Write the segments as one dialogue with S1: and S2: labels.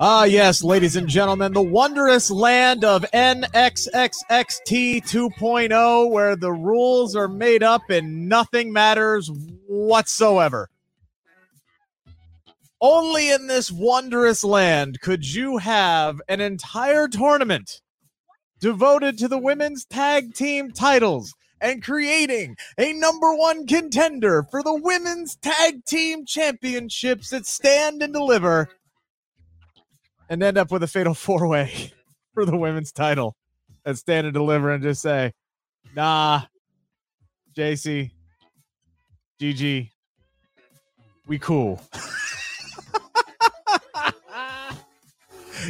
S1: Ah, yes, ladies and gentlemen, the wondrous land of NXXXT 2.0, where the rules are made up and nothing matters whatsoever. Only in this wondrous land could you have an entire tournament devoted to the women's tag team titles and creating a number one contender for the women's tag team championships that stand and deliver and end up with a fatal four way for the women's title and stand and deliver and just say, nah, JC, GG, we cool.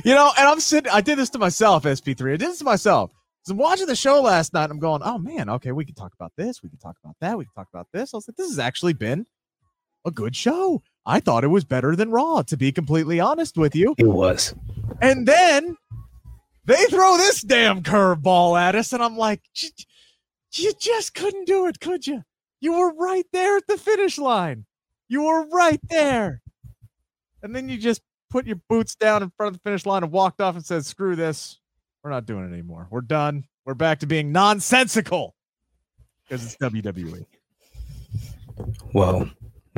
S1: you know, and I'm sitting, I did this to myself, SP3. I did this to myself. I'm watching the show last night. I'm going, oh man, okay, we can talk about this. We can talk about that. We can talk about this. I was like, this has actually been a good show. I thought it was better than Raw, to be completely honest with you.
S2: It was.
S1: And then they throw this damn curveball at us, and I'm like, you just couldn't do it, could you? You were right there at the finish line. You were right there. And then you just put your boots down in front of the finish line and walked off and said, screw this. We're not doing it anymore. We're done. We're back to being nonsensical because it's WWE.
S2: Well,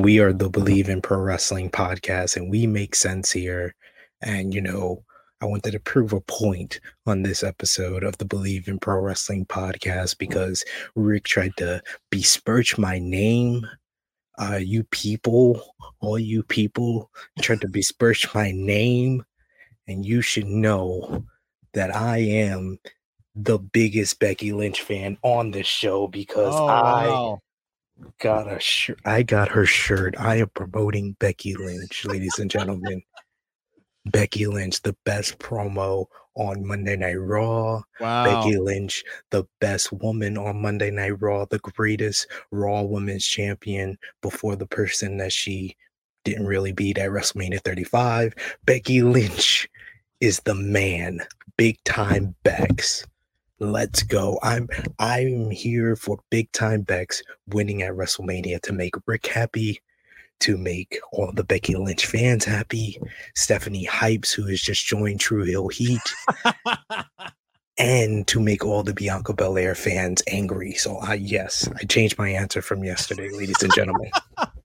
S2: we are the Bleav in Pro Wrestling podcast and we make sense here. And, you know, I wanted to prove a point on this episode of the Bleav in Pro Wrestling podcast because Rick tried to besmirch my name. Uh, you people, all you people tried to besmirch my name. And you should know that I am the biggest Becky Lynch fan on this show because
S1: Oh,
S2: I
S1: wow.
S2: Got a shirt. I got her shirt. I am promoting Becky Lynch, ladies and gentlemen. Becky Lynch, the best promo on Monday Night Raw.
S1: Wow.
S2: Becky Lynch, the best woman on Monday Night Raw, the greatest Raw Women's Champion before the person that she didn't really beat at WrestleMania 35. Becky Lynch is the man. Big time Bex. Let's go. I'm I'm here for big time Bex winning at WrestleMania to make Rick happy, to make all the Becky Lynch fans happy, Stephanie Hypes, who has just joined True Heel Heat, and to make all the Bianca Belair fans angry. So I yes, I changed my answer from yesterday, ladies and gentlemen.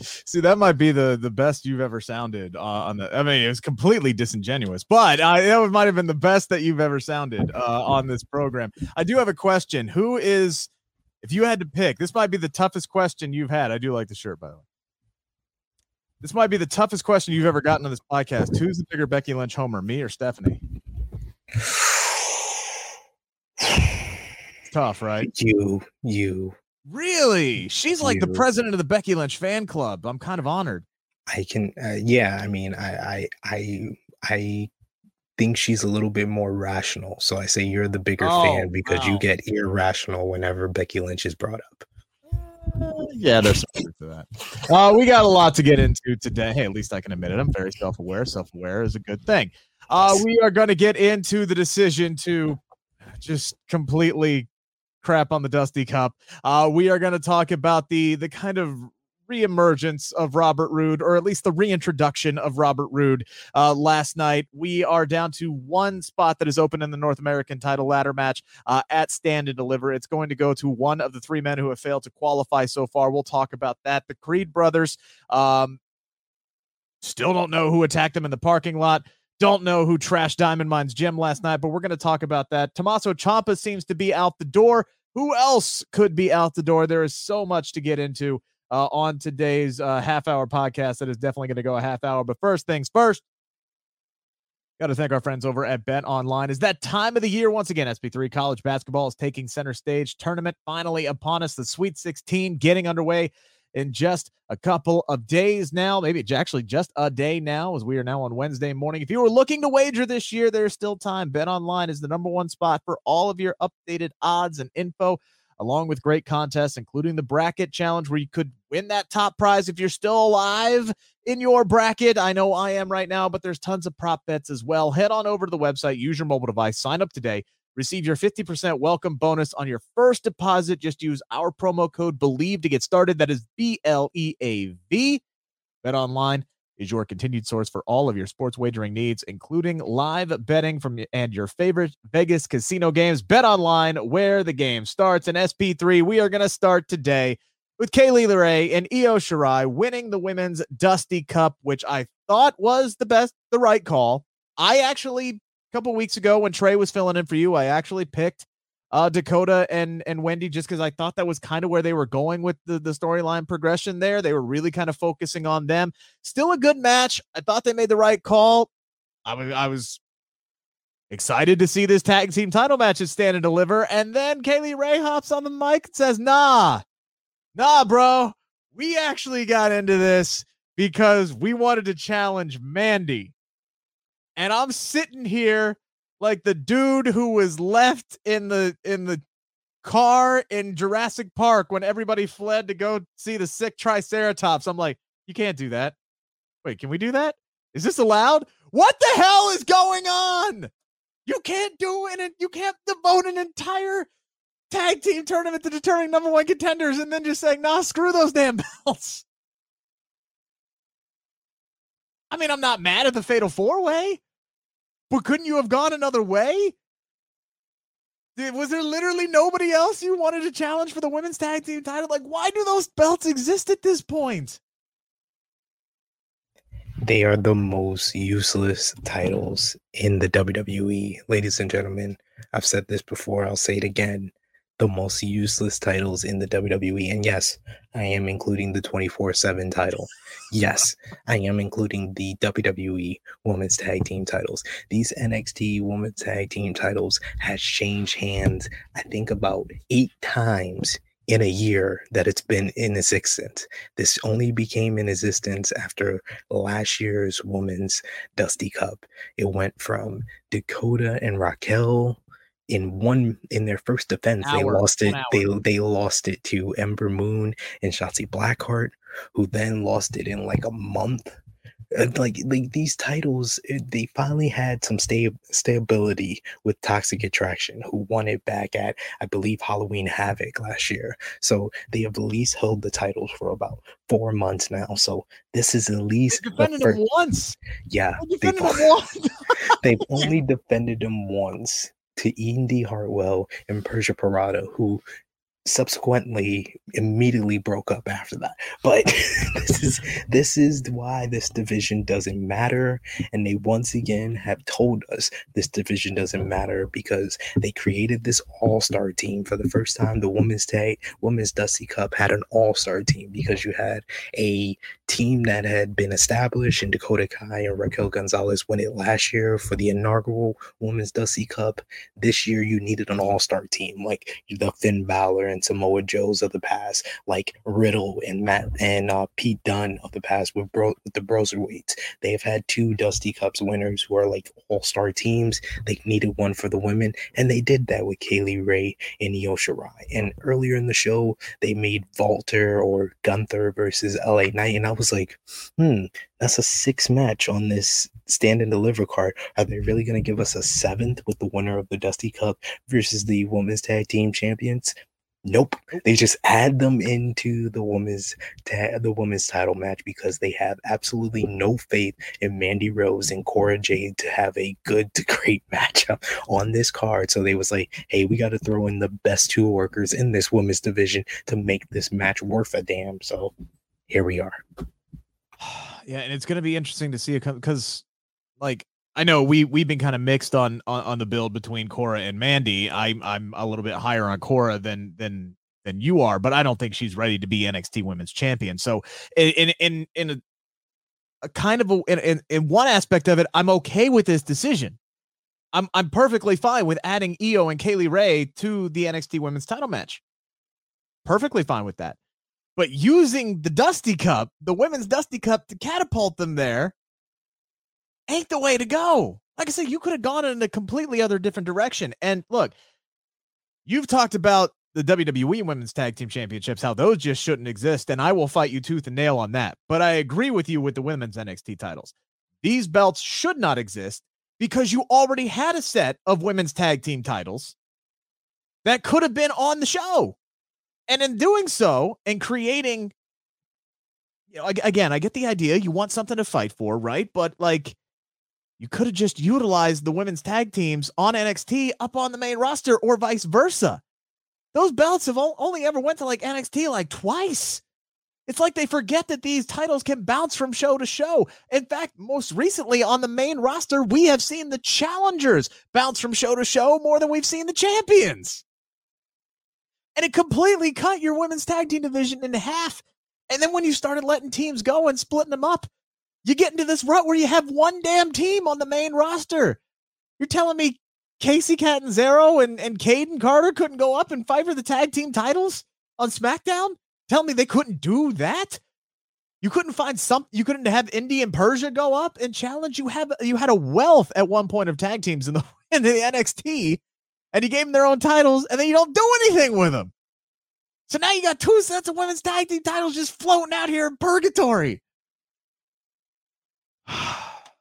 S1: See, that might be the the best you've ever sounded uh, on the. I mean, it was completely disingenuous, but uh, that might have been the best that you've ever sounded uh, on this program. I do have a question. Who is, if you had to pick, this might be the toughest question you've had. I do like the shirt, by the way. This might be the toughest question you've ever gotten on this podcast. Who's the bigger Becky Lynch homer, me or Stephanie? It's tough, right?
S2: You, you,
S1: Really? She's like the president of the Becky Lynch fan club. I'm kind of honored.
S2: I can, uh, yeah. I mean, I, I, I, I think she's a little bit more rational. So I say you're the bigger
S1: Oh,
S2: fan because you get irrational whenever Becky Lynch is brought up.
S1: Yeah, there's some truth to that. Uh, we got a lot to get into today. Hey, at least I can admit it. I'm very self aware. Self aware is a good thing. Uh, we are going to get into the decision to just completely crap on the Dusty Cup. Uh, we are going to talk about the the kind of reemergence of Robert Roode, or at least the reintroduction of Robert Roode uh, last night. We are down to one spot that is open in the North American title ladder match uh, at Stand and Deliver. It's going to go to one of the three men who have failed to qualify so far. We'll talk about that. The Creed brothers um, still don't know who attacked them in the parking lot. Don't know who trashed Diamond Mine's gym last night, but we're going to talk about that. Tommaso Ciampa seems to be out the door. Who else could be out the door? There is so much to get into uh, on today's uh, half hour podcast that is definitely going to go a half hour. But first things first, got to thank our friends over at Bet Online. Is that time of the year once again? SP3 college basketball is taking center stage. Tournament finally upon us. The Sweet 16 getting underway in just a couple of days now, maybe actually just a day now, as we are now on Wednesday morning. If you were looking to wager this year, there's still time. Bet Online is the number one spot for all of your updated odds and info along with great contests, including the bracket challenge where you could win that top prize if you're still alive in your bracket. I know I am right now, but there's tons of prop bets as well. Head on over to the website, use your mobile device, sign up today. Receive your 50% welcome bonus on your first deposit. Just use our promo code BLEAV to get started. That is B L E A V. Bet online is your continued source for all of your sports wagering needs, including live betting from and your favorite Vegas casino games. Bet online where the game starts. In SP3, we are going to start today with Kay Lee Ray and Io Shirai winning the women's Dusty Cup, which I thought was the best, the right call. I actually, a couple weeks ago when Trey was filling in for you, I actually picked uh, Dakota and and Wendy just because I thought that was kind of where they were going with the, the storyline progression there. They were really kind of focusing on them. Still a good match. I thought they made the right call. I was I was excited to see this tag team title matches stand and deliver. And then Kay Lee Ray hops on the mic and says, nah, nah, bro. We actually got into this because we wanted to challenge Mandy. And I'm sitting here like the dude who was left in the in the car in Jurassic Park when everybody fled to go see the sick Triceratops. I'm like, you can't do that. Wait, can we do that? Is this allowed? What the hell is going on? You can't do it. You can't devote an entire tag team tournament to determining number one contenders and then just saying, nah, screw those damn belts. I mean, I'm not mad at the fatal four way. But couldn't you have gone another way? Was there literally nobody else you wanted to challenge for the women's tag team title? Like, why do those belts exist at this point?
S2: They are the most useless titles in the WWE. Ladies and gentlemen, I've said this before, I'll say it again the most useless titles in the WWE. And yes, I am including the 24 7 title. Yes, I am including the WWE Women's Tag Team titles. These NXT Women's Tag Team titles has changed hands, I think, about eight times in a year that it's been in existence. This only became in existence after last year's Women's Dusty Cup. It went from Dakota and Raquel in one in their first defense hour, they lost it they they lost it to Ember Moon and Shotzi Blackheart who then lost it in like a month. Uh, like like these titles eh, they finally had some sta- stability with toxic attraction who won it back at i believe halloween havoc last year. So they have at least held the titles for about four months now. So this is at least
S1: they defended them once.
S2: Yeah
S1: they defended they've, them once.
S2: they've only defended them once to Indi Hartwell and Persia Pirotta, who subsequently immediately broke up after that. But this is this is why this division doesn't matter and they once again have told us this division doesn't matter because they created this all-star team for the first time. The women's tag women's dusty cup had an all-star team because you had a team that had been established in Dakota Kai and Raquel Gonzalez won it last year for the inaugural women's dusty cup. This year you needed an all-star team like the Finn Balor and Samoa Joes of the past, like Riddle and Matt and uh, Pete Dunne of the past with, bro- with the Broserweights. They have had two Dusty Cups winners who are like all star teams. They needed one for the women, and they did that with Kay Lee Ray and Io Shirai. And earlier in the show, they made Walter or Gunther versus LA Knight, and I was like, hmm, that's a six match on this stand and deliver card. Are they really going to give us a seventh with the winner of the Dusty Cup versus the Women's Tag Team Champions? Nope. They just add them into the woman's ta- the woman's title match because they have absolutely no faith in Mandy Rose and Cora Jade to have a good to great matchup on this card. So they was like, hey, we got to throw in the best two workers in this women's division to make this match worth a damn. So here we are.
S1: Yeah, and it's gonna be interesting to see it because like I know we we've been kind of mixed on, on on the build between Cora and Mandy. I'm I'm a little bit higher on Cora than than than you are, but I don't think she's ready to be NXT Women's Champion. So in in in a, a kind of a, in, in one aspect of it, I'm okay with this decision. I'm I'm perfectly fine with adding Io and Kay Lee Ray to the NXT Women's Title match. Perfectly fine with that. But using the Dusty Cup, the Women's Dusty Cup, to catapult them there ain't the way to go. Like I said, you could have gone in a completely other different direction. And look, you've talked about the WWE Women's Tag Team Championships, how those just shouldn't exist. And I will fight you tooth and nail on that. But I agree with you with the women's NXT titles. These belts should not exist because you already had a set of women's tag team titles that could have been on the show. And in doing so and creating, you know, again, I get the idea. You want something to fight for, right? But like, you could have just utilized the women's tag teams on NXT up on the main roster or vice versa. Those belts have only ever went to like NXT like twice. It's like they forget that these titles can bounce from show to show. In fact, most recently on the main roster, we have seen the challengers bounce from show to show more than we've seen the champions. And it completely cut your women's tag team division in half. And then when you started letting teams go and splitting them up, you get into this rut where you have one damn team on the main roster. You're telling me Kacy Catanzaro and, and Kayden Carter couldn't go up and fight for the tag team titles on SmackDown? Tell me they couldn't do that? You couldn't find some you couldn't have Indi and Persia go up and challenge. You have you had a wealth at one point of tag teams in the in the NXT, and you gave them their own titles, and then you don't do anything with them. So now you got two sets of women's tag team titles just floating out here in purgatory.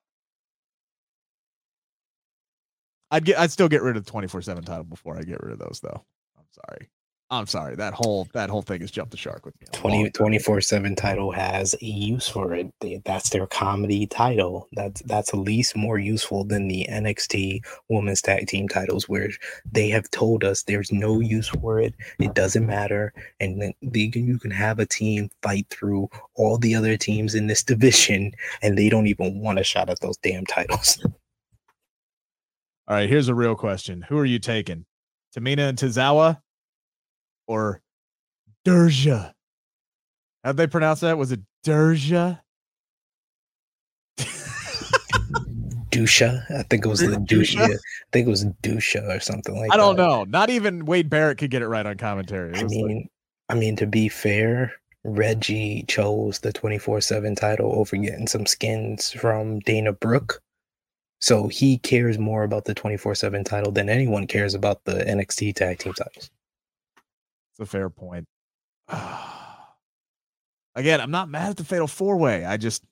S1: I'd get I'd still get rid of the 24/7 title before I get rid of those though. I'm sorry. I'm sorry. That whole that whole thing has jumped the shark with me.
S2: 20 24 7 title has a use for it. That's their comedy title. That's that's at least more useful than the NXT women's tag team titles, where they have told us there's no use for it. It doesn't matter. And then they, you can have a team fight through all the other teams in this division, and they don't even want a shot at those damn titles.
S1: All right, here's a real question. Who are you taking? Tamina and Tozawa or Derja? How'd they pronounce that? Was it Derja?
S2: Dusha. I think it was the Dusha. I think it was Dusha or something like
S1: that. I don't
S2: that.
S1: know. Not even Wade Barrett could get it right on commentary.
S2: I mean, like... I mean, to be fair, Reggie chose the 24 7 title over getting some skins from Dana Brooke. So he cares more about the 24 7 title than anyone cares about the NXT tag team titles.
S1: It's a fair point. Ah. Again, I'm not mad at the Fatal Four Way. I just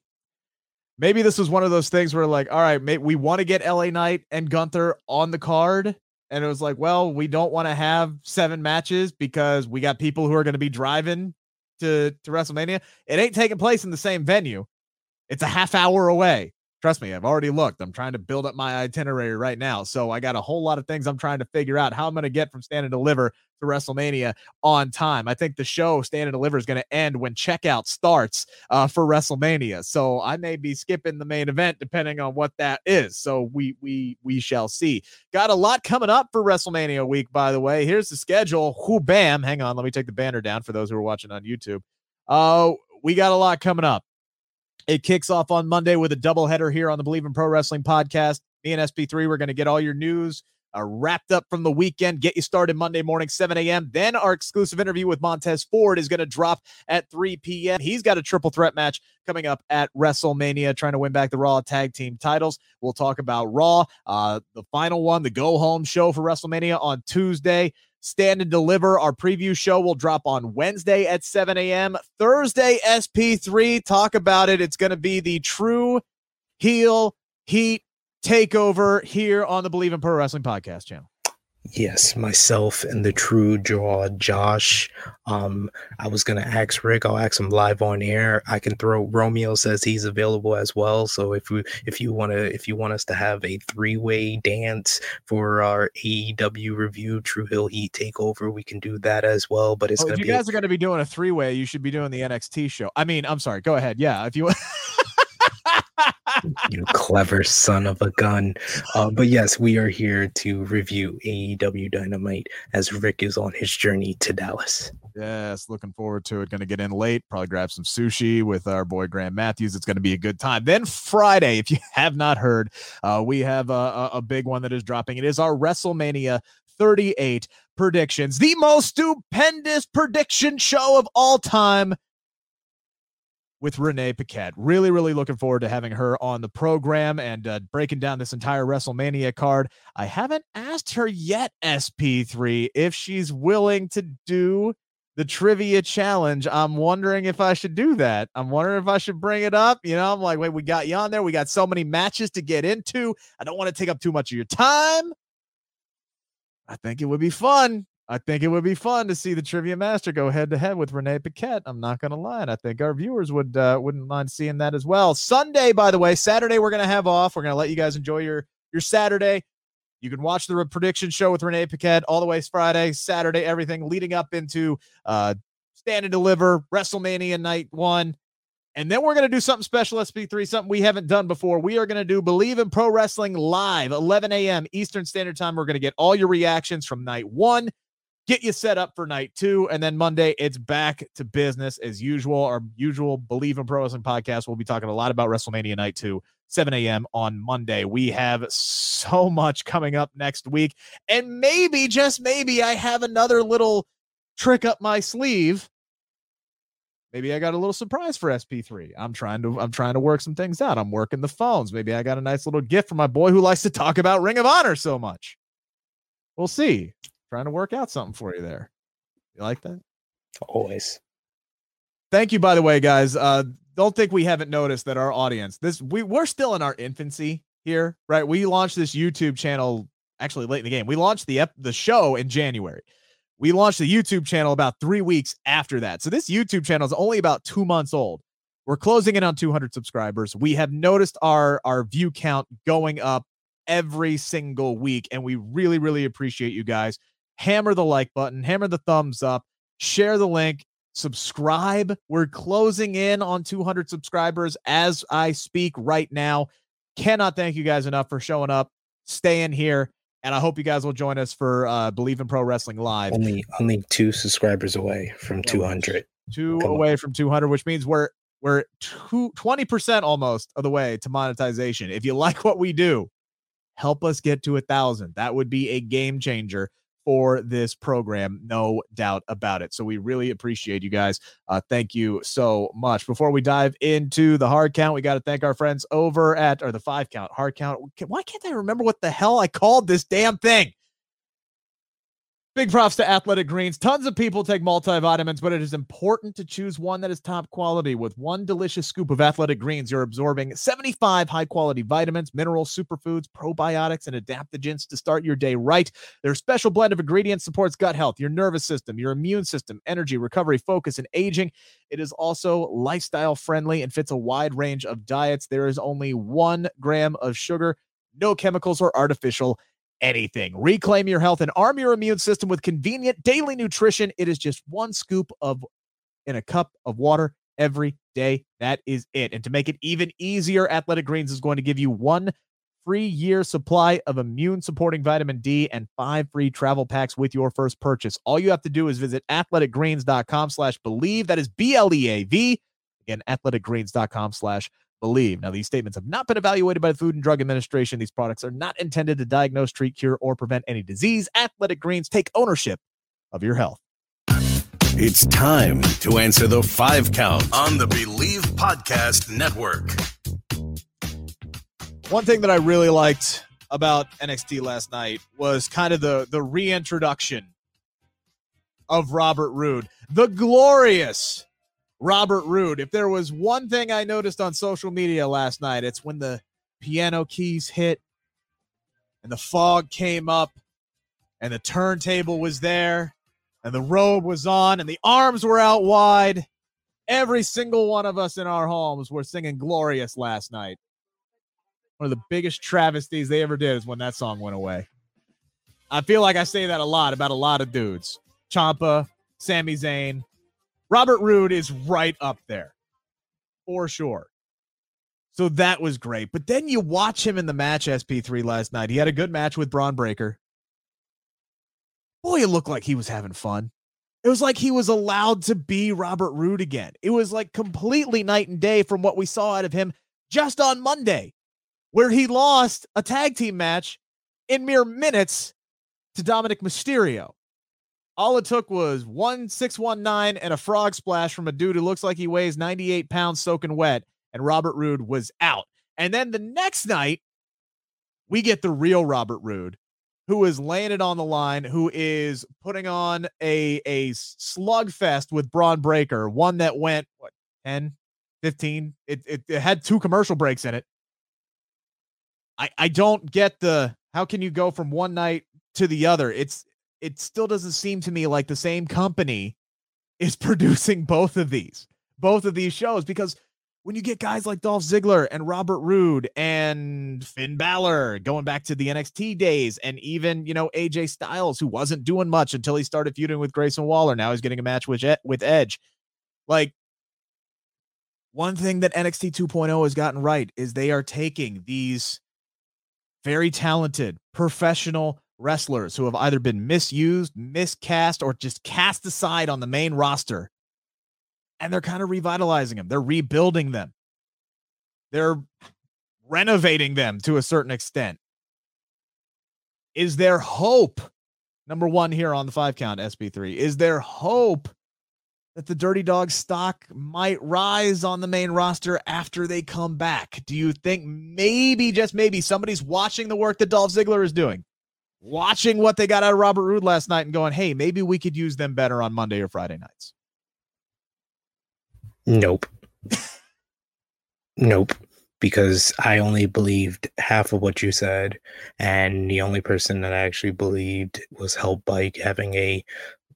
S1: maybe this was one of those things where, like, all right, we want to get LA Knight and Gunther on the card. And it was like, well, we don't want to have seven matches because we got people who are going to be driving to, to WrestleMania. It ain't taking place in the same venue. It's a half hour away. Trust me, I've already looked. I'm trying to build up my itinerary right now. So I got a whole lot of things I'm trying to figure out how I'm going to get from Stand and Deliver to WrestleMania on time. I think the show Stand and Deliver is going to end when checkout starts uh, for WrestleMania. So I may be skipping the main event depending on what that is. So we we we shall see. Got a lot coming up for WrestleMania week, by the way. Here's the schedule. Whoo bam. Hang on, let me take the banner down for those who are watching on YouTube. Uh, we got a lot coming up. It kicks off on Monday with a doubleheader here on the Bleav in Pro Wrestling podcast. Me and SP3, we're going to get all your news uh, wrapped up from the weekend, get you started Monday morning, 7 a.m. Then our exclusive interview with Montez Ford is going to drop at 3 p.m. He's got a triple threat match coming up at WrestleMania, trying to win back the Raw tag team titles. We'll talk about Raw, uh, the final one, the go home show for WrestleMania on Tuesday. Stand and Deliver. Our preview show will drop on Wednesday at 7 a.m. Thursday, SP3. Talk about it. It's going to be the true heel heat takeover here on the Bleav in Pro Wrestling podcast channel.
S2: Yes, myself and the true draw, Josh. Um, I was gonna ask Rick. I'll ask him live on air. I can throw. Romeo says he's available as well. So if we, if you want to, if you want us to have a three way dance for our AEW review, True Heel Heat Takeover, we can do that as well. But it's
S1: oh,
S2: gonna
S1: you
S2: be.
S1: You guys a- are gonna be doing a three way. You should be doing the NXT show. I mean, I'm sorry. Go ahead. Yeah, if you.
S2: you clever son of a gun. Uh, but yes, we are here to review AEW Dynamite as Rick is on his journey to Dallas.
S1: Yes, looking forward to it. Going to get in late, probably grab some sushi with our boy Graham Matthews. It's going to be a good time. Then Friday, if you have not heard, uh, we have a, a big one that is dropping. It is our WrestleMania 38 predictions, the most stupendous prediction show of all time with Renee Paquette. Really, really looking forward to having her on the program and uh, breaking down this entire WrestleMania card. I haven't asked her yet, SP3, if she's willing to do the trivia challenge. I'm wondering if I should do that. I'm wondering if I should bring it up. You know, I'm like, wait, we got you on there. We got so many matches to get into. I don't want to take up too much of your time. I think it would be fun. I think it would be fun to see the trivia master go head to head with Renee Paquette. I'm not going to lie, and I think our viewers would uh, wouldn't mind seeing that as well. Sunday, by the way, Saturday we're going to have off. We're going to let you guys enjoy your your Saturday. You can watch the prediction show with Renee Paquette all the way Friday, Saturday, everything leading up into uh, Stand and Deliver, WrestleMania Night One. And then we're going to do something special, SP3, something we haven't done before. We are going to do Bleav in Pro Wrestling live, 11 a.m. Eastern Standard Time. We're going to get all your reactions from night one get you set up for night two. And then Monday, it's back to business as usual. Our usual Bleav in Pro Wrestling podcast. We'll be talking a lot about WrestleMania night two, 7 a.m. on Monday. We have so much coming up next week. And maybe, just maybe, I have another little trick up my sleeve. Maybe I got a little surprise for SP3. I'm trying to I'm trying to work some things out. I'm working the phones. Maybe I got a nice little gift for my boy who likes to talk about Ring of Honor so much. We'll see trying to work out something for you there. You like that?
S2: Always.
S1: Thank you, by the way, guys. Uh, don't think we haven't noticed that our audience this we we're still in our infancy here, right? We launched this YouTube channel actually late in the game. We launched the ep- the show in January. We launched the YouTube channel about three weeks after that. So this YouTube channel is only about two months old. We're closing in on 200 subscribers. We have noticed our our view count going up every single week, and we really really appreciate you guys hammer the like button, hammer the thumbs up, share the link, subscribe. We're closing in on 200 subscribers as I speak right now. Cannot thank you guys enough for showing up, staying here, and I hope you guys will join us for uh, Bleav in Pro Wrestling Live.
S2: Only only two subscribers away from 200.
S1: Two Come away on. from 200, which means we're we're two, 20% almost of the way to monetization. If you like what we do, help us get to a thousand. That would be a game changer for this program, no doubt about it. So we really appreciate you guys. Uh, thank you so much. Before we dive into the hard count, we got to thank our friends over at or the five count hard count. Why can't I remember what the hell I called this damn thing? Big props to Athletic Greens. Tons of people take multivitamins, but it is important to choose one that is top quality. With one delicious scoop of Athletic Greens, you're absorbing 75 high quality vitamins, minerals, superfoods, probiotics, and adaptogens to start your day right. Their special blend of ingredients supports gut health, your nervous system, your immune system, energy, recovery, focus, and aging. It is also lifestyle friendly and fits a wide range of diets. There is only one gram of sugar, no chemicals or artificial anything. Reclaim your health and arm your immune system with convenient daily nutrition. It is just one scoop of in a cup of water every day. That is it. And to make it even easier, Athletic Greens is going to give you one free year supply of immune supporting vitamin D and five free travel packs with your first purchase. All you have to do is visit athleticgreens.com slash bleav. That is B-L-E-A-V. Again, athleticgreens.com slash bleav. Now, these statements have not been evaluated by the Food and Drug Administration. These products are not intended to diagnose, treat, cure, or prevent any disease. Athletic Greens take ownership of your health.
S3: It's time to answer the five count on the Bleav Podcast Network.
S1: One thing that I really liked about NXT last night was kind of the the reintroduction of Robert Roode, the glorious Robert Roode. If there was one thing I noticed on social media last night, it's when the piano keys hit and the fog came up and the turntable was there and the robe was on and the arms were out wide. Every single one of us in our homes were singing Glorious last night. One of the biggest travesties they ever did is when that song went away. I feel like I say that a lot about a lot of dudes. Ciampa, Sami Zayn, Robert Roode is right up there for sure. So that was great. But then you watch him in the match SP3 last night. He had a good match with Bron Breakker. Boy, it looked like he was having fun. It was like he was allowed to be Robert Roode again. It was like completely night and day from what we saw out of him just on Monday, where he lost a tag team match in mere minutes to Dominik Mysterio. All it took was one six one nine and a frog splash from a dude who looks like he weighs 98 pounds soaking wet, and Robert Roode was out. And then the next night, we get the real Robert Roode, who is laying it on the line, who is putting on a a slugfest with Bron Breakker, one that went what 10, 15. It, it, it had two commercial breaks in it. I I don't get the how can you go from one night to the other? It's it still doesn't seem to me like the same company is producing both of these, both of these shows because when you get guys like Dolph Ziggler and Robert Roode and Finn Balor going back to the NXT days, and even you know AJ Styles, who wasn't doing much until he started feuding with Grayson Waller. Now he's getting a match with with Edge. Like one thing that NXT 2.0 has gotten right is they are taking these very talented professional wrestlers who have either been misused, miscast, or just cast aside on the main roster and they're kind of revitalizing them. They're rebuilding them. They're renovating them to a certain extent. Is there hope? Number one here on the five count SP3. Is there hope that the Dirty Dawg stock might rise on the main roster after they come back? Do you think maybe, just maybe, somebody's watching the work that Dolph Ziggler is doing, watching what they got out of Robert Roode last night and going, hey, maybe we could use them better on Monday or Friday nights?
S2: Nope. nope. Because I only believed half of what you said, and the only person that I actually believed was helped by having a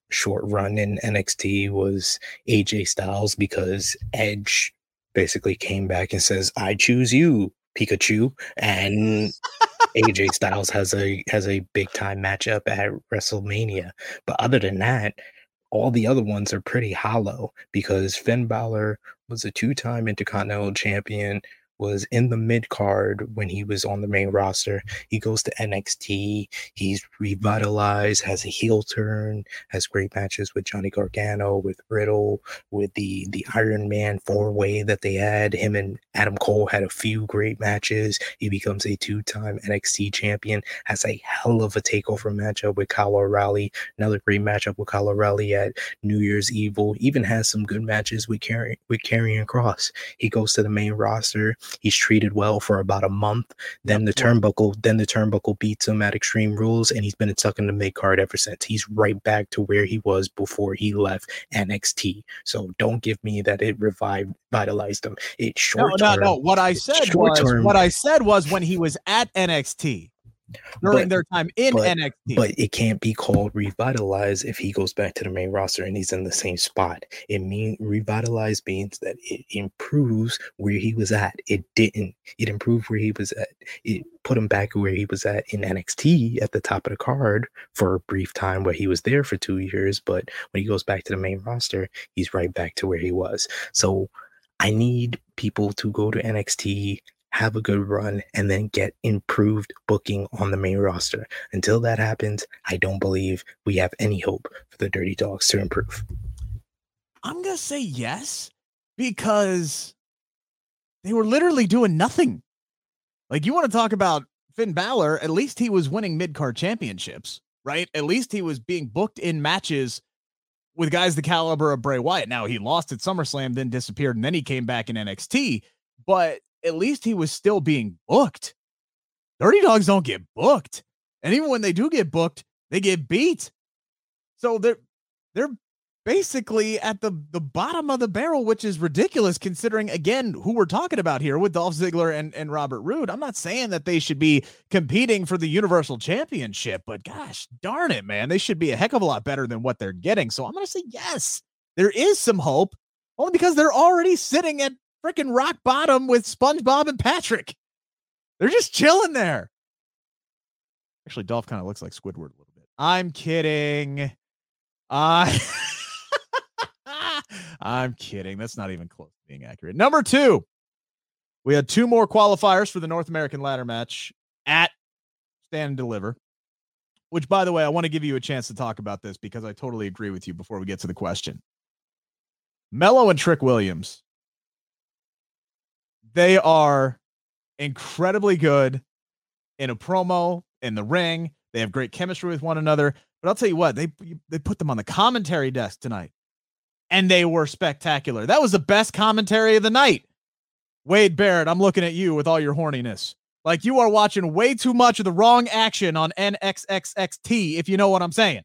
S2: short run in NXT was AJ Styles because Edge basically came back and says, "I choose you, Pikachu," and AJ Styles has a has a big time matchup at WrestleMania. But other than that, all the other ones are pretty hollow because Finn Balor was a two time Intercontinental Champion was in the mid card when he was on the main roster. He goes to NXT. He's revitalized, has a heel turn, has great matches with Johnny Gargano, with Riddle, with the the Iron Man four way that they had. Him and Adam Cole had a few great matches. He becomes a two time NXT champion. Has a hell of a takeover matchup with Kyle O'Reilly. Another great matchup with Kyle O'Reilly at New Year's Evil. Even has some good matches with Carry with Karrion Kross. He goes to the main roster. He's treated well for about a month. Then the turnbuckle, then the turnbuckle beats him at Extreme Rules, and he's been stuck in the mid card ever since. He's right back to where he was before he left NXT. So don't give me that it revived, vitalized him. It short.
S1: No, no, no. What I said was what I said was when he was at NXT during but, their time in
S2: but,
S1: NXT.
S2: But it can't be called revitalize if he goes back to the main roster and he's in the same spot. It mean revitalize means that it improves where he was at. It didn't. It improved where he was at. It put him back where he was at in NXT at the top of the card for a brief time where he was there for two years. But when he goes back to the main roster, he's right back to where he was. So I need people to go to NXT have a good run, and then get improved booking on the main roster. Until that happens, I don't believe we have any hope for the Dirty Dawgs to improve.
S1: I'm going to say yes because they were literally doing nothing. Like, you want to talk about Finn Balor, at least he was winning mid card championships, right? At least he was being booked in matches with guys the caliber of Bray Wyatt. Now, he lost at SummerSlam, then disappeared, and then he came back in NXT. But at least he was still being booked. Dirty Dawgs don't get booked. And even when they do get booked, they get beat. So they're they're basically at the the bottom of the barrel, which is ridiculous considering again who we're talking about here with Dolph Ziggler and, and Robert Roode. I'm not saying that they should be competing for the Universal Championship, but gosh darn it, man, they should be a heck of a lot better than what they're getting. So I'm gonna say yes, there is some hope, only because they're already sitting at freaking rock bottom with SpongeBob and Patrick. They're just chilling there. Actually, Dolph kind of looks like Squidward a little bit. I'm kidding. I I'm kidding. That's not even close to being accurate. Number two, we had two more qualifiers for the North American ladder match at Stand and Deliver. Which, by the way, I want to give you a chance to talk about this because I totally agree with you before we get to the question. Melo and Trick Williams they are incredibly good in a promo, in the ring. They have great chemistry with one another. But I'll tell you what, they they put them on the commentary desk tonight. And they were spectacular. That was the best commentary of the night. Wade Barrett, I'm looking at you with all your horniness. Like you are watching way too much of the wrong action on NXXXT, if you know what I'm saying.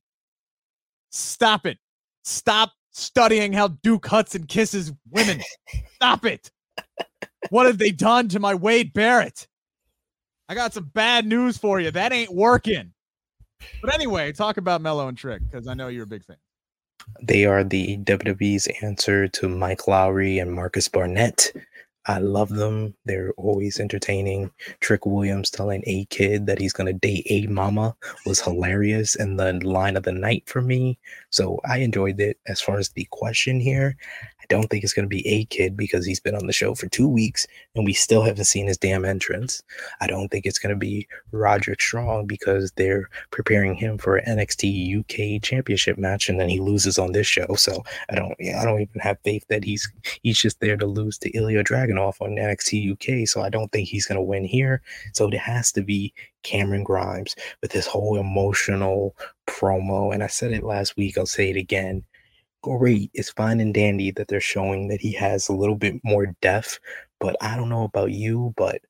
S1: Stop it. Stop studying how Duke Hudson kisses women. Stop it. What have they done to my Wade Barrett? I got some bad news for you. That ain't working. But anyway, talk about Melo and Trick because I know you're a big fan.
S2: They are the WWE's answer to Mike Lowrey and Marcus Burnett. I love them. They're always entertaining. Trick Williams telling a kid that he's going to date a mama was hilarious and the line of the night for me. So I enjoyed it. As far as the question here, I don't think it's going to be A Kid because he's been on the show for two weeks and we still haven't seen his damn entrance. I don't think it's going to be Roderick Strong because they're preparing him for an NXT UK championship match and then he loses on this show. So I don't, I don't even have faith that he's he's just there to lose to Ilya Dragunov on NXT UK. So I don't think he's going to win here. So it has to be Cameron Grimes with his whole emotional promo. And I said it last week, I'll say it again great. It's fine and dandy that they're showing that he has a little bit more depth. But I don't know about you, but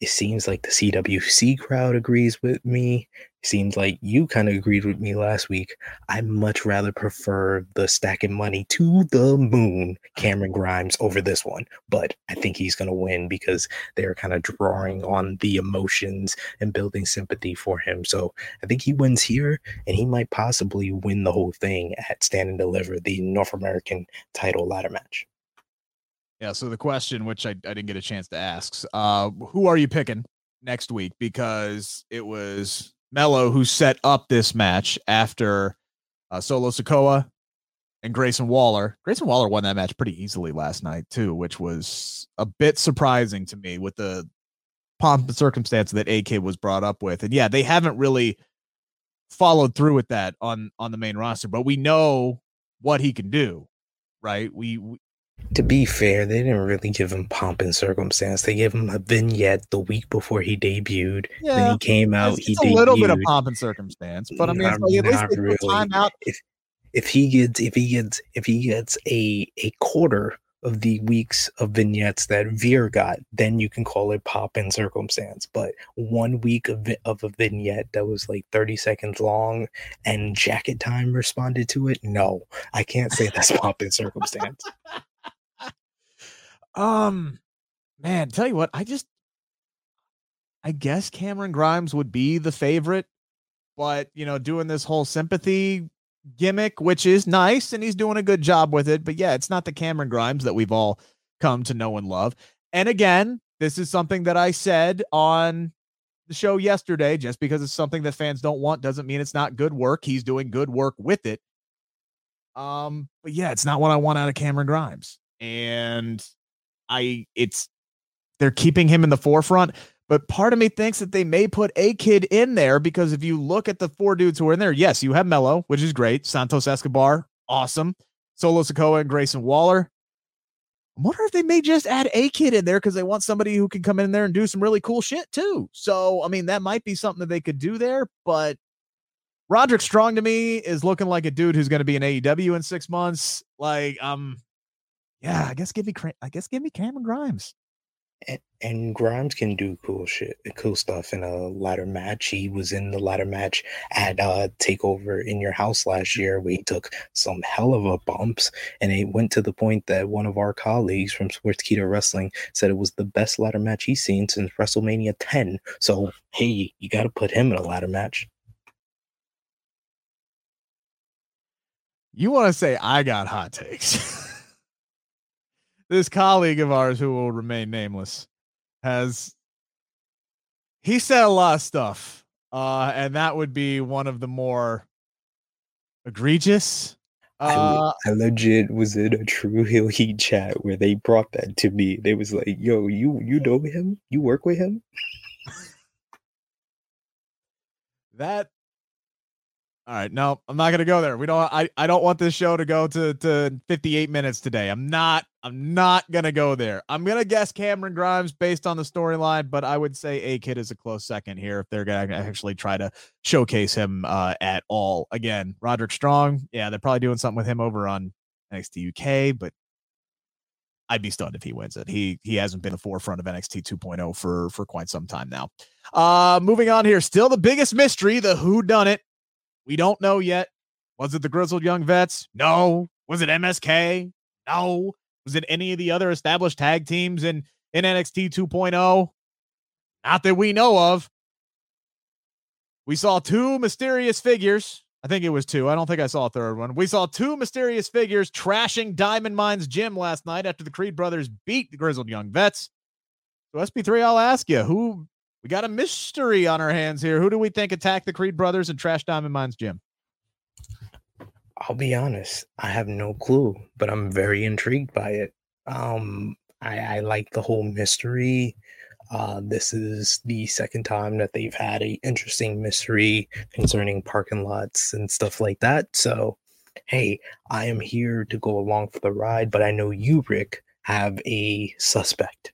S2: it seems like the CWC crowd agrees with me. Seems like you kind of agreed with me last week. I much rather prefer the stacking money to the moon Cameron Grimes over this one. But I think he's going to win because they're kind of drawing on the emotions and building sympathy for him. So I think he wins here and he might possibly win the whole thing at Stand and Deliver, the North American title ladder match.
S1: Yeah. So the question, which I, I didn't get a chance to ask, uh, who are you picking next week? Because it was Melo who set up this match after uh, Solo Sikoa and Grayson Waller. Grayson Waller won that match pretty easily last night too, which was a bit surprising to me with the pomp and circumstance that AK was brought up with. And yeah, they haven't really followed through with that on on the main roster, but we know what he can do, right? We, we
S2: to be fair, they didn't really give him pomp and circumstance. They gave him a vignette the week before he debuted. Yeah, then he came out.
S1: It's,
S2: he
S1: it's a little bit of pomp and circumstance, but I mean, not, like, at least really. time out.
S2: If, if he gets, if he gets, if he gets a a quarter of the weeks of vignettes that Veer got, then you can call it pop and circumstance. But one week of, of a vignette that was like 30 seconds long and Jacket Time responded to it, no, I can't say that's pop and circumstance.
S1: Um, man, tell you what, I just, I guess Cameron Grimes would be the favorite, but you know, doing this whole sympathy gimmick, which is nice, and he's doing a good job with it. But yeah, it's not the Cameron Grimes that we've all come to know and love. And again, this is something that I said on the show yesterday. Just because it's something that fans don't want doesn't mean it's not good work. He's doing good work with it. Um, but yeah, it's not what I want out of Cameron Grimes. And I it's they're keeping him in the forefront. But part of me thinks that they may put A Kid in there because if you look at the four dudes who are in there, yes, you have Melo, which is great. Santos Escobar, awesome. Solo Sikoa and Grayson Waller. I wonder if they may just add A Kid in there because they want somebody who can come in there and do some really cool shit too. So, I mean, that might be something that they could do there. But Roderick Strong to me is looking like a dude who's going to be in AEW in six months. Like, um, yeah, I guess give me I guess give me Cameron Grimes.
S2: And, and, Grimes can do cool shit, cool stuff in a ladder match. He was in the ladder match at uh, Takeover in Your House last year, where he took some hell of a bumps, and it went to the point that one of our colleagues from Sportskeeda Wrestling said it was the best ladder match he's seen since WrestleMania 10. So hey, you got to put him in a ladder match.
S1: You want to say I got hot takes? this colleague of ours who will remain nameless has he said a lot of stuff uh and that would be one of the more egregious
S2: uh, I, I legit was in a true heel heat chat where they brought that to me. They was like, "Yo, you you know him? You work with him?"
S1: that all right, no, I'm not gonna go there. We don't. I, I don't want this show to go to to 58 minutes today. I'm not. I'm not gonna go there. I'm gonna guess Cameron Grimes based on the storyline, but I would say A Kid is a close second here if they're gonna actually try to showcase him uh, at all. Again, Roderick Strong, yeah, they're probably doing something with him over on NXT UK, but I'd be stunned if he wins it. He he hasn't been the forefront of NXT 2.0 for for quite some time now. Uh moving on here, still the biggest mystery, the who done it. We don't know yet. Was it the Grizzled Young Vets? No. Was it MSK? No. Was it any of the other established tag teams in, in NXT 2.0? Not that we know of. We saw two mysterious figures. I think it was two. I don't think I saw a third one. We saw two mysterious figures trashing Diamond Mines gym last night after the Creed brothers beat the Grizzled Young Vets. So SP3, I'll ask you, who we got a mystery on our hands here. Who do we think attacked the Creed brothers and trashed Diamond Mines gym?
S2: I'll be honest, I have no clue, but I'm very intrigued by it. Um, I, I like the whole mystery. Uh, this is the second time that they've had a interesting mystery concerning parking lots and stuff like that. So, hey, I am here to go along for the ride, but I know you, Rick, have a suspect.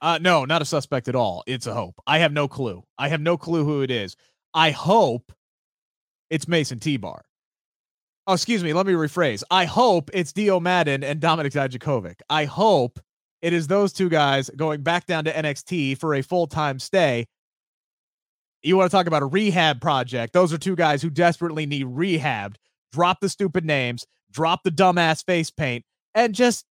S1: Uh, no, not a suspect at all. It's a hope. I have no clue. I have no clue who it is. I hope it's Mace and T-Bar. Oh, excuse me. Let me rephrase. I hope it's Dio Maddin and Dominik Dijakovic. I hope it is those two guys going back down to NXT for a full time stay. You want to talk about a rehab project? Those are two guys who desperately need rehabbed. Drop the stupid names, drop the dumbass face paint, and just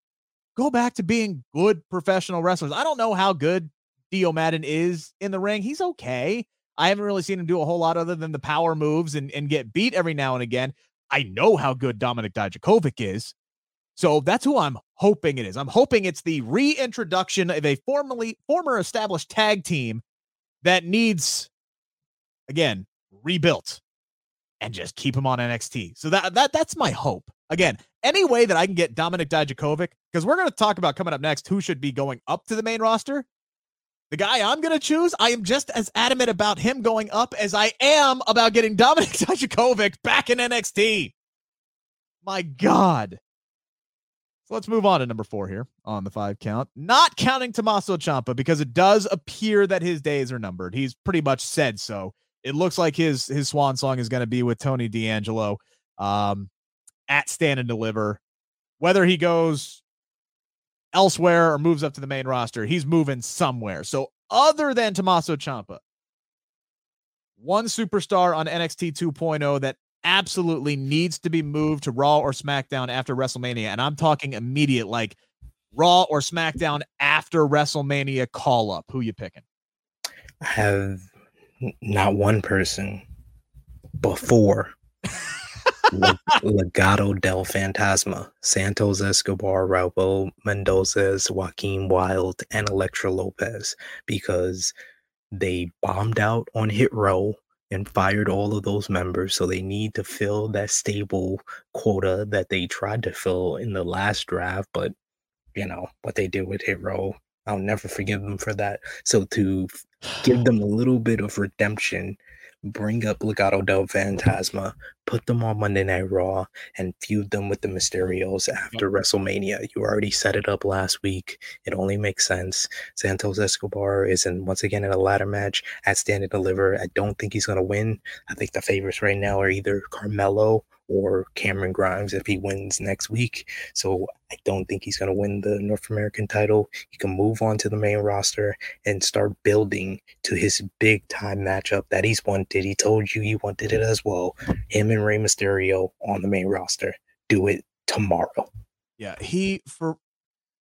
S1: go back to being good professional wrestlers. I don't know how good Dio Maddin is in the ring. He's okay. I haven't really seen him do a whole lot other than the power moves and, and get beat every now and again. I know how good Dominik Dijakovic is. So that's who I'm hoping it is. I'm hoping it's the reintroduction of a formerly former established tag team that needs again rebuilt and just keep him on NXT. So that that that's my hope. Again, any way that I can get Dominik Dijakovic, because we're going to talk about coming up next who should be going up to the main roster. The guy I'm going to choose, I am just as adamant about him going up as I am about getting Dominik Dijakovic back in NXT. My God. So let's move on to number four here on the five count. Not counting Tommaso Ciampa because it does appear that his days are numbered. He's pretty much said so. It looks like his his swan song is going to be with Tony D'Angelo um, at Stand and Deliver. Whether he goes elsewhere or moves up to the main roster. He's moving somewhere. So other than Tommaso Ciampa, one superstar on NXT 2.0 that absolutely needs to be moved to Raw or SmackDown after WrestleMania. And I'm talking immediate, like Raw or SmackDown after WrestleMania call up. Who you picking?
S2: I have not one person, four. Legado del Fantasma, Santos Escobar, Raul Mendoza, Joaquin Wilde, and Elektra Lopez because they bombed out on Hit Row and fired all of those members. So they need to fill that stable quota that they tried to fill in the last draft. But, you know, what they did with Hit Row, I'll never forgive them for that. So to give them a little bit of redemption bring up Legado del mm-hmm. Fantasma, put them on Monday Night Raw, and feud them with the Mysterios after. WrestleMania. You already set it up last week. It only makes sense. Santos Escobar is in once again in a ladder match at Stand and Deliver. I don't think he's gonna win. I think the favorites right now are either Carmelo or Cameron Grimes if he wins next week. So I don't think he's going to win the North American title. He can move on to the main roster and start building to his big time matchup that he's wanted. He told you he wanted it as well. Him and Rey Mysterio on the main roster. Do it tomorrow.
S1: Yeah, he for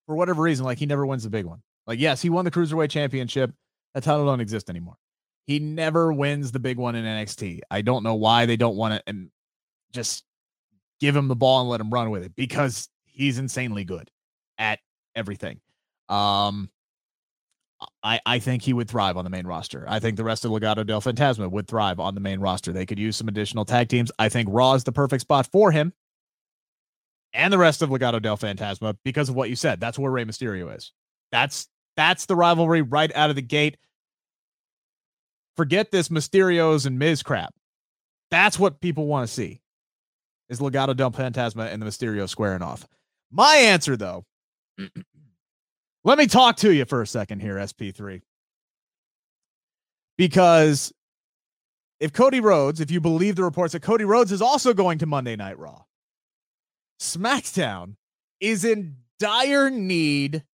S1: for whatever reason, like he never wins the big one. Like, yes, he won the cruiserweight championship. That title don't exist anymore. He never wins the big one in NXT. I don't know why they don't want it. And just give him the ball and let him run with it because he's insanely good at everything. Um, I, I think he would thrive on the main roster. I think the rest of Legado del Fantasma would thrive on the main roster. They could use some additional tag teams. I think Raw is the perfect spot for him and the rest of Legado del Fantasma because of what you said. That's where Rey Mysterio is. That's that's the rivalry right out of the gate. Forget this Mysterios and Miz crap. That's what people want to see is Legado del Fantasma and the Mysterio squaring off. My answer, though, Let me talk to you for a second here, SP3. Because if Cody Rhodes, if you believe the reports that Cody Rhodes is also going to Monday Night Raw, SmackDown is in dire need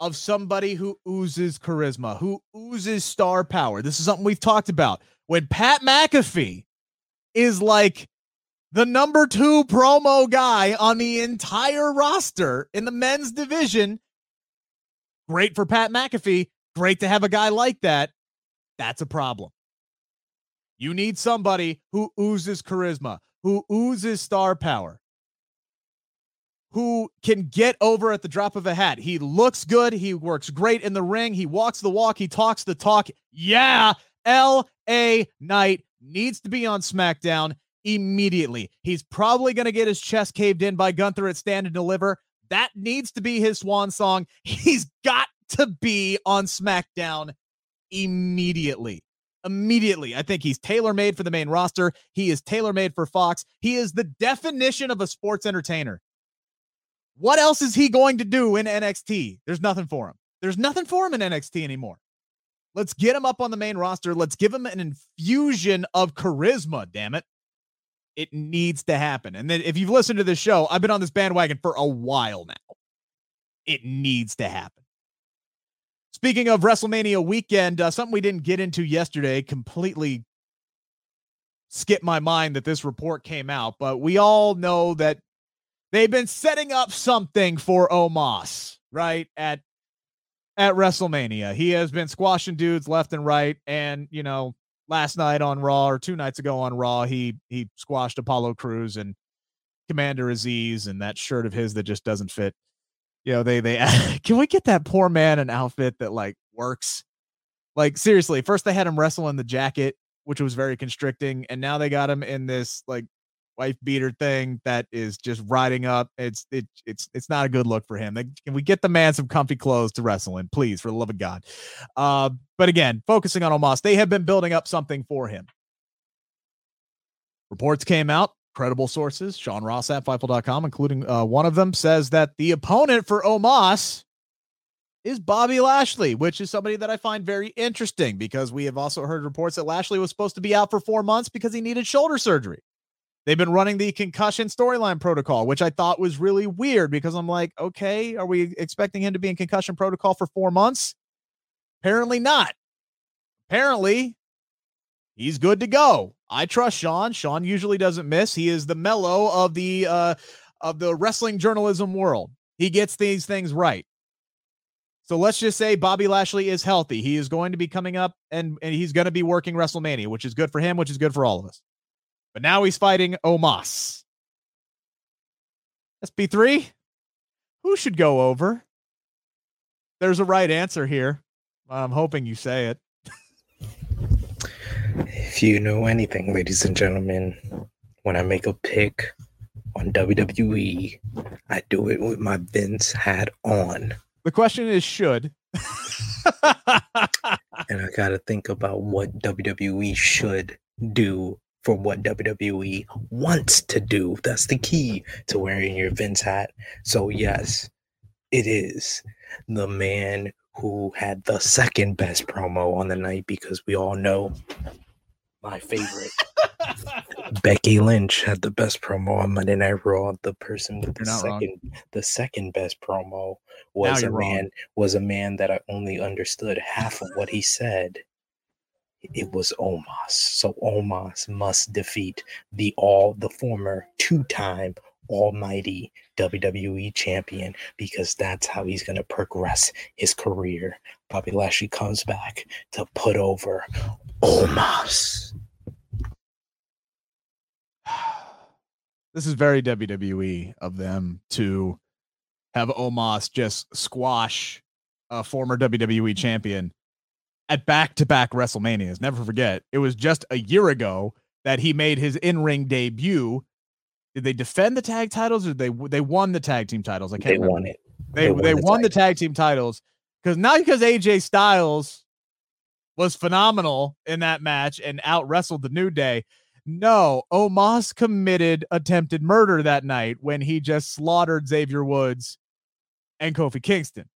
S1: of somebody who oozes charisma, who oozes star power. This is something we've talked about. When Pat McAfee is like the number two promo guy on the entire roster in the men's division, great for Pat McAfee. Great to have a guy like that. That's a problem. You need somebody who oozes charisma, who oozes star power who can get over at the drop of a hat. He looks good. He works great in the ring. He walks the walk. He talks the talk. Yeah, L.A. Knight needs to be on SmackDown immediately. He's probably going to get his chest caved in by Gunther at Stand and Deliver. That needs to be his swan song. He's got to be on SmackDown immediately. Immediately. I think he's tailor made for the main roster. He is tailor made for Fox. He is the definition of a sports entertainer. What else is he going to do in NXT? There's nothing for him. There's nothing for him in NXT anymore. Let's get him up on the main roster. Let's give him an infusion of charisma, damn it. It needs to happen. And then if you've listened to this show, I've been on this bandwagon for a while now. It needs to happen. Speaking of WrestleMania weekend, uh, something we didn't get into yesterday completely skipped my mind that this report came out, but we all know that they've been setting up something for Omos, right? At at WrestleMania. He has been squashing dudes left and right. And, you know, last night on Raw or two nights ago on Raw, he he squashed Apollo Crews and Commander Aziz and that shirt of his that just doesn't fit. You know, they they can we get that poor man an outfit that like works? Like seriously, first they had him wrestle in the jacket, which was very constricting, and now they got him in this like wife beater thing that is just riding up. It's it it's it's not a good look for him. Can we get the man some comfy clothes to wrestle in, please, for the love of God? Uh, but again, focusing on Omos, they have been building up something for him. Reports came out, credible sources, Sean Ross at Fightful.com, including uh, one of them, says that the opponent for Omos is Bobby Lashley, which is somebody that I find very interesting because we have also heard reports that Lashley was supposed to be out for four months because he needed shoulder surgery. They've been running the concussion storyline protocol, which I thought was really weird because I'm like, okay, are we expecting him to be in concussion protocol for four months? Apparently not. Apparently, he's good to go. I trust Sean. Sean usually doesn't miss. He is the Melo of the uh of the wrestling journalism world. He gets these things right. So let's just say Bobby Lashley is healthy. He is going to be coming up and, and he's going to be working WrestleMania, which is good for him, which is good for all of us. But now he's fighting Omos. SP3, who should go over? There's a right answer here. I'm hoping you say it.
S2: if you know anything, ladies and gentlemen, when I make a pick on WWE, I do it with my Vince hat on.
S1: The question is should.
S2: and I got to think about what WWE should do for what WWE wants to do. That's the key to wearing your Vince hat. So, yes, it is the man who had the second best promo on the night because we all know my favorite. Becky Lynch had the best promo on Monday Night Raw. The person with the second wrong. the second best promo was a man wrong. was a man that I only understood half of what he said it was Omos. So Omos must defeat the all the former two-time almighty WWE champion because that's how he's going to progress his career. Bobby Lashley comes back to put over Omos.
S1: This is very WWE of them to have Omos just squash a former WWE champion at back to back WrestleManias. Never forget, it was just a year ago that he made his in ring debut. Did they defend the tag titles or they they won the tag team titles? I can't. They remember. won it. They they won, they the, won the tag team titles because not because AJ Styles was phenomenal in that match and out wrestled the New Day. No, Omos committed attempted murder that night when he just slaughtered Xavier Woods and Kofi Kingston.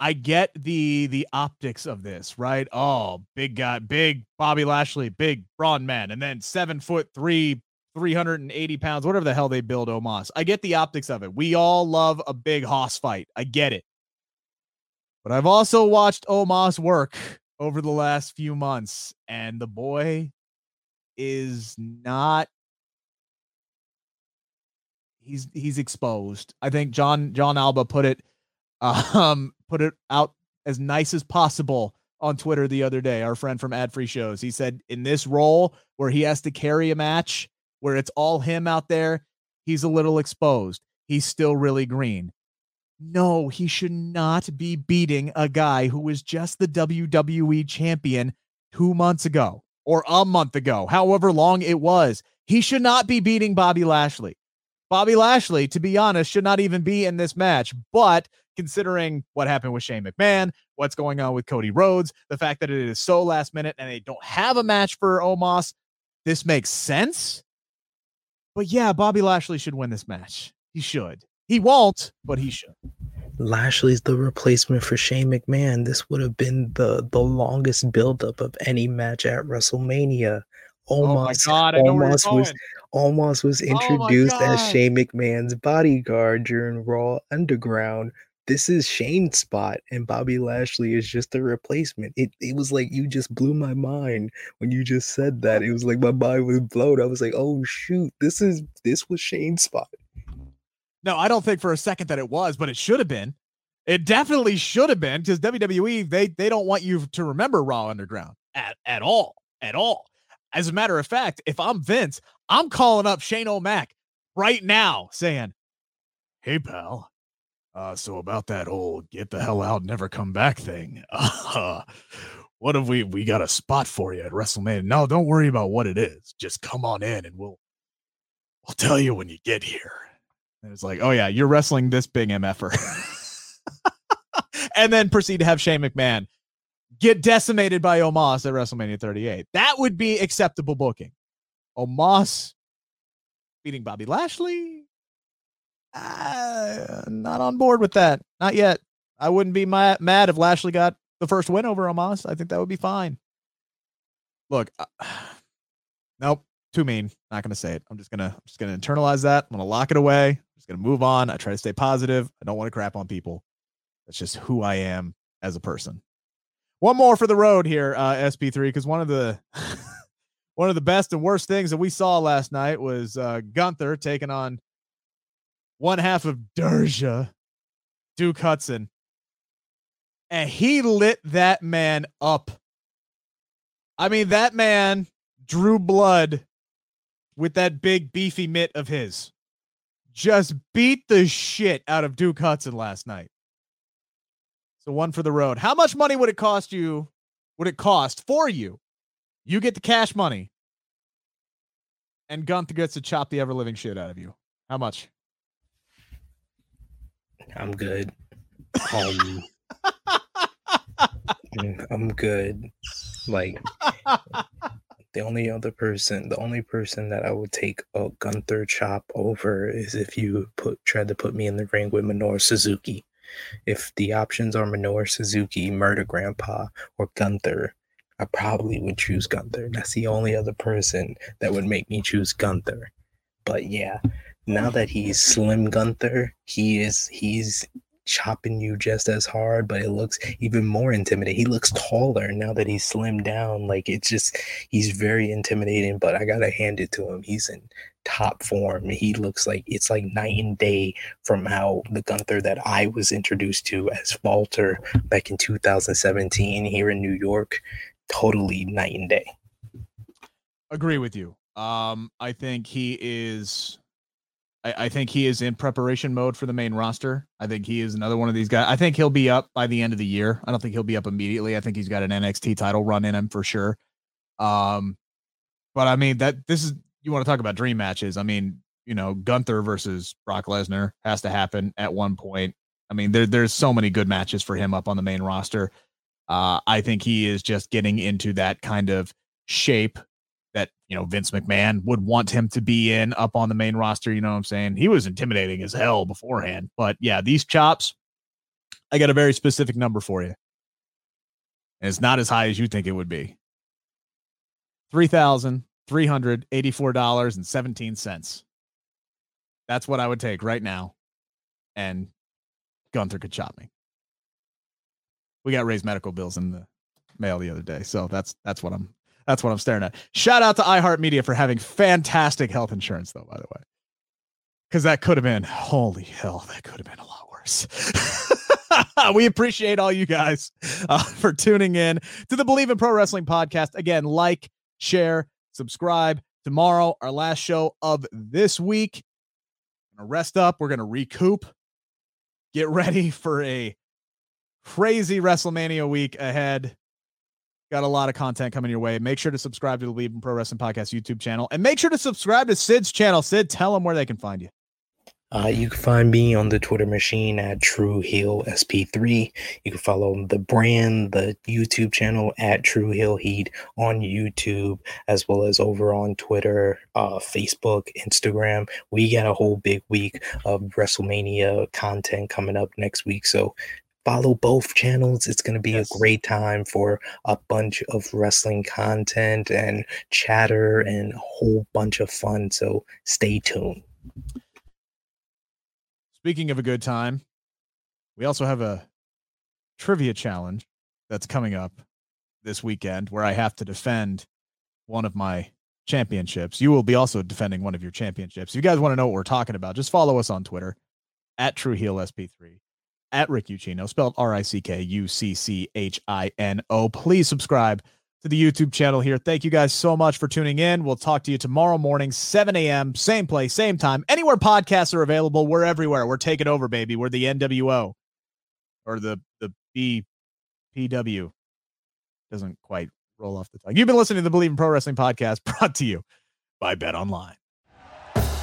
S1: I get the the optics of this, right? Oh, big guy, big Bobby Lashley, big brawn man, and then seven foot three, 380 pounds, whatever the hell they build Omos. I get the optics of it. We all love a big hoss fight. I get it. But I've also watched Omos work over the last few months, and the boy is not he's he's exposed. I think John Jon Alba put it um put it out as nice as possible on Twitter the other day. Our friend from Ad Free Shows. He said in this role where he has to carry a match where it's all him out there, he's a little exposed. He's still really green. No, he should not be beating a guy who was just the WWE champion two months ago or a month ago, however long it was. He should not be beating Bobby Lashley. Bobby Lashley, to be honest, should not even be in this match. But considering what happened with Shane McMahon, what's going on with Cody Rhodes, the fact that it is so last minute and they don't have a match for Omos, this makes sense. But yeah, Bobby Lashley should win this match. He should. He won't, but he should.
S2: Lashley's the replacement for Shane McMahon. This would have been the the longest buildup of any match at WrestleMania.
S1: Oh my God,
S2: Omos was Omos was oh introduced
S1: oh
S2: as Shane McMahon's bodyguard during Raw Underground. This is Shane's spot, and Bobby Lashley is just a replacement. It it was like you just blew my mind when you just said that. It was like my mind was blown. I was like, oh shoot, this is this was Shane's spot.
S1: No, I don't think for a second that it was, but it should have been. It definitely should have been because WWE they they don't want you to remember Raw Underground at at all, at all. As a matter of fact, if I'm Vince, I'm calling up Shane O'Mac right now, saying, "Hey, pal, uh, so about that whole get the hell out, never come back thing. Uh, what have we we got a spot for you at WrestleMania? No, don't worry about what it is. Just come on in and we'll we'll tell you when you get here." And it's like, oh yeah, you're wrestling this big MFer. and then proceed to have Shane McMahon get decimated by Omos at WrestleMania 38. That would be acceptable booking. Omos beating Bobby Lashley. Uh, not on board with that. Not yet. I wouldn't be mad, if Lashley got the first win over Omos. I think that would be fine. Look, uh, nope too mean. Not gonna say it. I'm just gonna I'm just gonna internalize that. I'm gonna lock it away. I'm just gonna move on. I try to stay positive. I don't want to crap on people. That's just who I am as a person. One more for the road here, uh, SP3, because one of the one of the best and worst things that we saw last night was uh, Gunther taking on one half of Derja, Duke Hudson, and he lit that man up. I mean, that man drew blood with that big beefy mitt of his. Just beat the shit out of Duke Hudson last night. So one for the road. How much money would it cost you? Would it cost for you? You get the cash money. And Gunther gets to chop the ever living shit out of you. How much?
S2: I'm good. Um, I'm good. Like the only other person, the only person that I would take a Gunther chop over is if you put tried to put me in the ring with Minoru Suzuki. If the options are Minoru Suzuki, Murder Grandpa, or Gunther, I probably would choose Gunther. That's the only other person that would make me choose Gunther. But yeah, now that he's Slim Gunther, he is he's chopping you just as hard, but it looks even more intimidating. He looks taller now that he's slimmed down. Like it's just he's very intimidating, but I gotta hand it to him. He's in top form. He looks like it's like night and day from how the Gunther that I was introduced to as Walter back in 2017 here in New York. Totally night and day.
S1: Agree with you. Um, I think he is I, I, think he is in preparation mode for the main roster. I think he is another one of these guys. I think he'll be up by the end of the year. I don't think he'll be up immediately. I think he's got an NXT title run in him for sure. Um, but I mean that this is you want to talk about dream matches. I mean, you know, Gunther versus Brock Lesnar has to happen at one point. I mean, there, there's so many good matches for him up on the main roster. Uh, I think he is just getting into that kind of shape that you know Vince McMahon would want him to be in up on the main roster. You know what I'm saying? He was intimidating as hell beforehand, but yeah, these chops, I got a very specific number for you, and it's not as high as you think it would be. Three thousand three hundred eighty-four dollars and seventeen cents. That's what I would take right now, and Gunther could chop me. We got raised medical bills in the mail the other day, so that's that's what I'm that's what I'm staring at. Shout out to iHeartMedia for having fantastic health insurance, though, by the way. Because that could have been, holy hell, that could have been a lot worse. we appreciate all you guys uh, for tuning in to the Bleav in Pro Wrestling podcast. Again, like, share, subscribe. Tomorrow, our last show of this week. Gonna rest up. We're gonna recoup. Get ready for a crazy WrestleMania week ahead. Got a lot of content coming your way. Make sure to subscribe to the Bleav in Pro Wrestling Podcast YouTube channel and make sure to subscribe to Sid's channel. Sid, tell them where they can find you.
S2: Uh, you can find me on the Twitter machine at True Heel SP3. You can follow the brand, the YouTube channel at True Heel Heat on YouTube, as well as over on Twitter, uh, Facebook, Instagram. We got a whole big week of WrestleMania content coming up next week. So follow both channels. It's going to be yes. a great time for a bunch of wrestling content and chatter and a whole bunch of fun. So stay tuned.
S1: Speaking of a good time, we also have a trivia challenge that's coming up this weekend where I have to defend one of my championships. You will be also defending one of your championships. If you guys want to know what we're talking about, just follow us on Twitter at True Heel SP3 at Rick Ucchino, spelled R I C K U C C H I N O. Please subscribe to the YouTube channel here. Thank you guys so much for tuning in. We'll talk to you tomorrow morning, 7 a.m., same place, same time. Anywhere podcasts are available, we're everywhere. We're taking over, baby. We're the NWO or the the BPW. Doesn't quite roll off the tongue. You've been listening to the Bleav in Pro Wrestling podcast brought to you by Bet Online.